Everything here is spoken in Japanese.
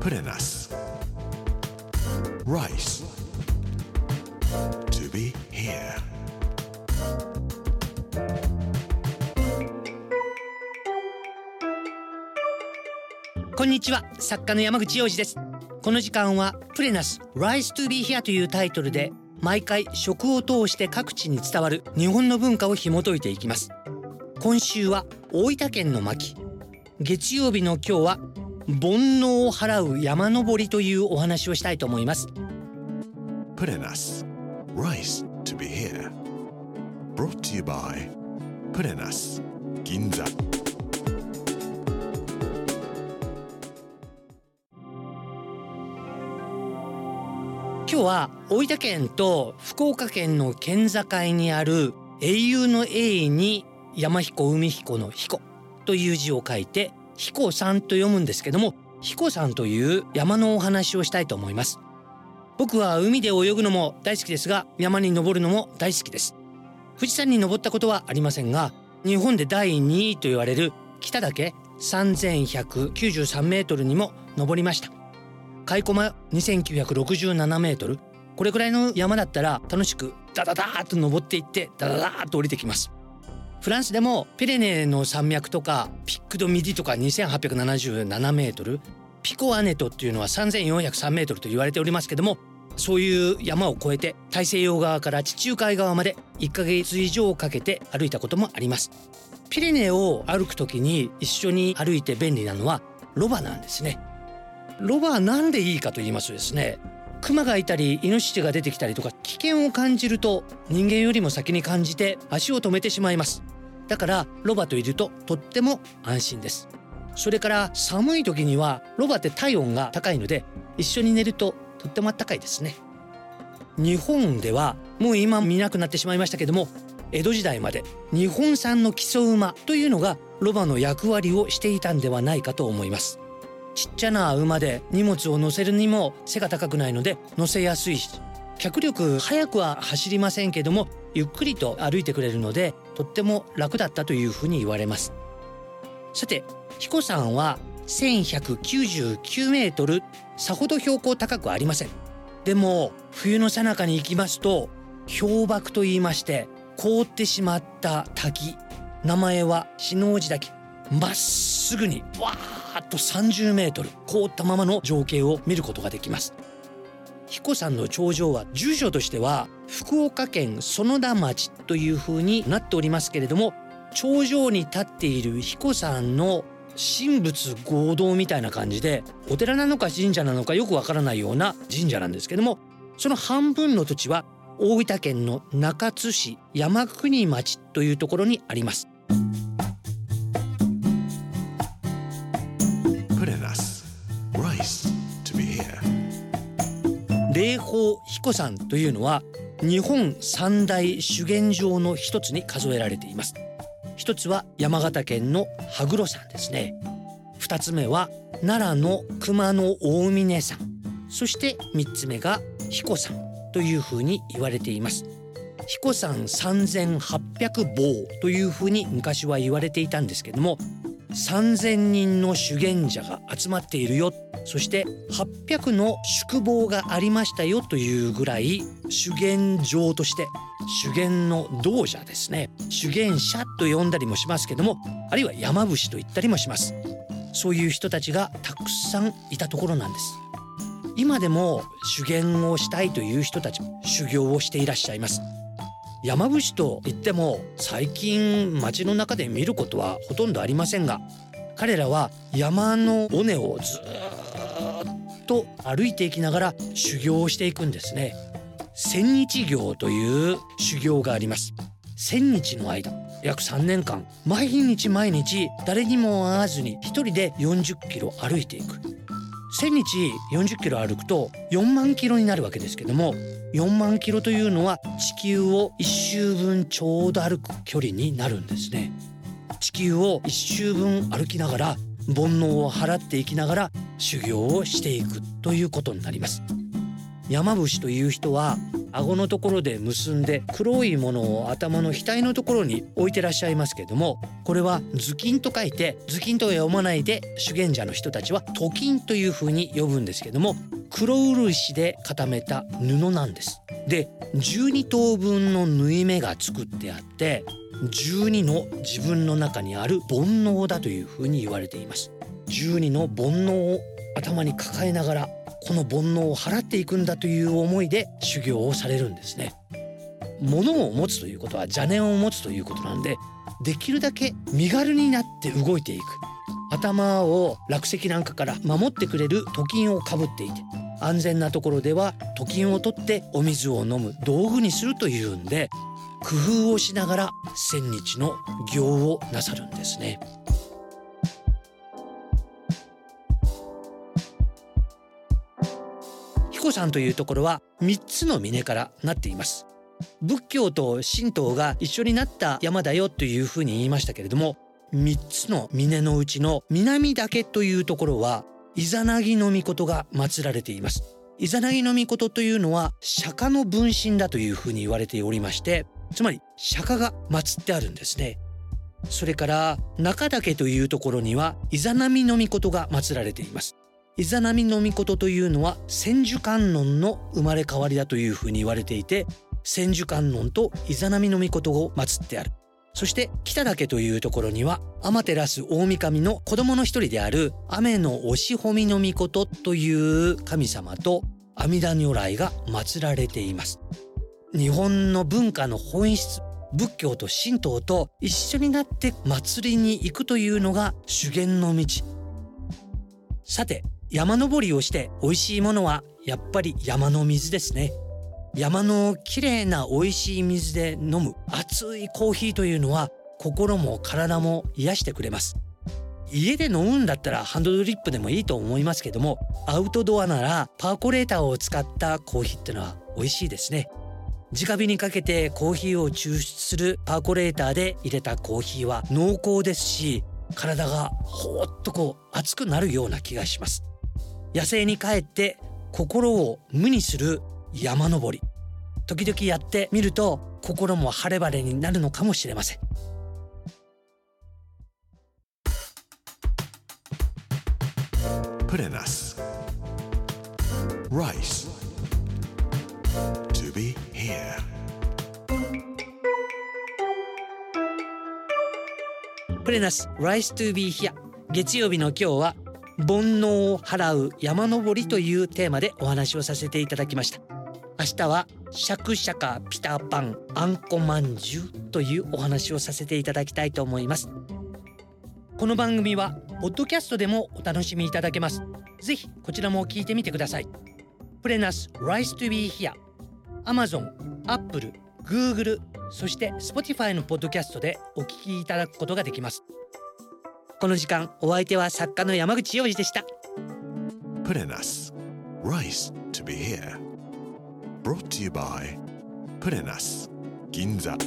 Put in us. Rice. To be here. こんにちは作家の山口洋二ですこの時間はプレナス Rise to be here というタイトルで毎回食を通して各地に伝わる日本の文化を紐解いていきます今週は大分県の巻月曜日の今日は煩悩を払う山登りというお話をしたいと思います us. Rice to be here. Brought to you by. Ginza. 今日は大分県と福岡県の県境にある英雄の英に山彦海彦の彦という字を書いて彦山と読むんですけども彦山という山のお話をしたいと思います。僕は海で泳ぐのも大好きですが山に登るのも大好きです。富士山に登ったことはありませんが日本で第2位と言われる北岳3193メートルにも登りました。開駒2967メートル。これくらいの山だったら楽しくダダダーッと登っていってダダダーッと降りてきます。フランスでもピレネーの山脈とかピックドミディとか2877メートルピコアネトっていうのは3403メートルと言われておりますけどもそういう山を越えて大西洋側から地中海側まで1ヶ月以上かけて歩いたこともあります。ピレネーを歩く時に一緒に歩いて便利なのはロバなんですね。ロバは何でいいかと言いますとですねクマがいたりイノシシが出てきたりとか危険を感じると人間よりも先に感じて足を止めてしまいます。だからロバといるととっても安心です。それから寒い時にはロバって体温が高いので一緒に寝るととっても暖かいですね。日本ではもう今見なくなってしまいましたけども江戸時代まで日本産の木曽馬というのがロバの役割をしていたんではないかと思います。ちっちゃな馬で荷物を乗せるにも背が高くないので乗せやすいし脚力速くは走りませんけどもゆっくりと歩いてくれるのでとっても楽だったというふうに言われます。さて彦山は1199メートルさほど標高高くありません。でも冬の最中に行きますと氷瀑と言いまして凍ってしまった滝。名前は篠王子滝。まっすぐにわーっと30メートル凍ったままの情景を見ることができます。彦山の頂上は住所としては福岡県園田町という風になっておりますけれども頂上に立っている彦山の神仏合同みたいな感じでお寺なのか神社なのかよくわからないような神社なんですけどもその半分の土地は大分県の中津市山国町というところにあります.霊峰彦山というのは日本三大修験場の一つに数えられています。一つは山形県の羽黒山ですね。二つ目は奈良の熊野大峰山。そして三つ目が彦山というふうに言われています。彦山3800棒というふうに昔は言われていたんですけども3000人の修験者が集まっているよ。そして800の宿坊がありましたよというぐらい修験場として修験の道者ですね。修験者と呼んだりもしますけどもあるいは山伏と言ったりもします。そういう人たちがたくさんいたところなんです。今でも修験をしたいという人たち修行をしていらっしゃいます。山伏といっても最近街の中で見ることはほとんどありませんが彼らは山の尾根をずっと歩いていきながら修行をしていくんですね。千日行という修行があります。千日の間。約3年間。毎日毎日誰にも会わずに一人で40キロ歩いていく。1000日40キロ歩くと4万キロになるわけですけども4万キロというのは地球を1周分ちょうど歩く距離になるんですね。地球を1周分歩きながら煩悩を払っていきながら修行をしていくということになります。山伏という人は顎のところで結んで黒いものを頭の額のところに置いてらっしゃいますけどもこれは頭巾と書いて頭巾とは読まないで修験者の人たちは頭巾というふうに呼ぶんですけども黒漆で固めた布なんです。で12等分の縫い目が作ってあって12の自分の中にある煩悩だというふうに言われています。12の煩悩を頭に抱えながらこの煩悩を払っていくんだという思いで修行をされるんですね物を持つということは邪念を持つということなんでできるだけ身軽になって動いていく頭を落石なんかから守ってくれる頭巾をかぶっていて安全なところでは頭巾を取ってお水を飲む道具にするというんで工夫をしながら千日の行をなさるんですね。彦山というところは3つの峰からなっています仏教と神道が一緒になった山だよというふうに言いましたけれども3つの峰のうちの南岳というところはイザナギの御事が祀られています。イザナギの御事というのは釈迦の分身だというふうに言われておりましてつまり釈迦が祀ってあるんですね。それから中岳というところにはイザナミの御事が祀られています。イザナミの御事というのは千手観音の生まれ変わりだというふうに言われていて千手観音とイザナミの御事を祀ってある。そして北岳というところには天照大神の子供の一人である雨の押し褒みの御事という神様と阿弥陀如来が祀られています。日本の文化の本質仏教と神道と一緒になって祭りに行くというのが修験の道。さて山登りをして美味しいものはやっぱり山の水ですね。山のきれいな美味しい水で飲む熱いコーヒーというのは心も体も癒してくれます。家で飲むんだったらハンドドリップでもいいと思いますけどもアウトドアならパーコレーターを使ったコーヒーってのは美味しいですね。直火にかけてコーヒーを抽出するパーコレーターで入れたコーヒーは濃厚ですし体がほーっとこう熱くなるような気がします。野生に帰って心を無にする山登り。時々やってみると心も晴れ晴れになるのかもしれません。Put in us rice. To be here. プレナス Rise to be here. 月曜日の今日は煩悩を払う山登りというテーマでお話をさせていただきました明日はシャクシャカピタパンあんこまんじゅうというお話をさせていただきたいと思います。この番組はポッドキャストでもお楽しみいただけます。ぜひこちらも聞いてみてください。プレナス Rise to be here Amazon、Apple、Google そして Spotify のポッドキャストでお聞きいただくことができます。この時間お相手は作家の山口洋二でした。Put in us rice to be here brought to you by プレナス銀座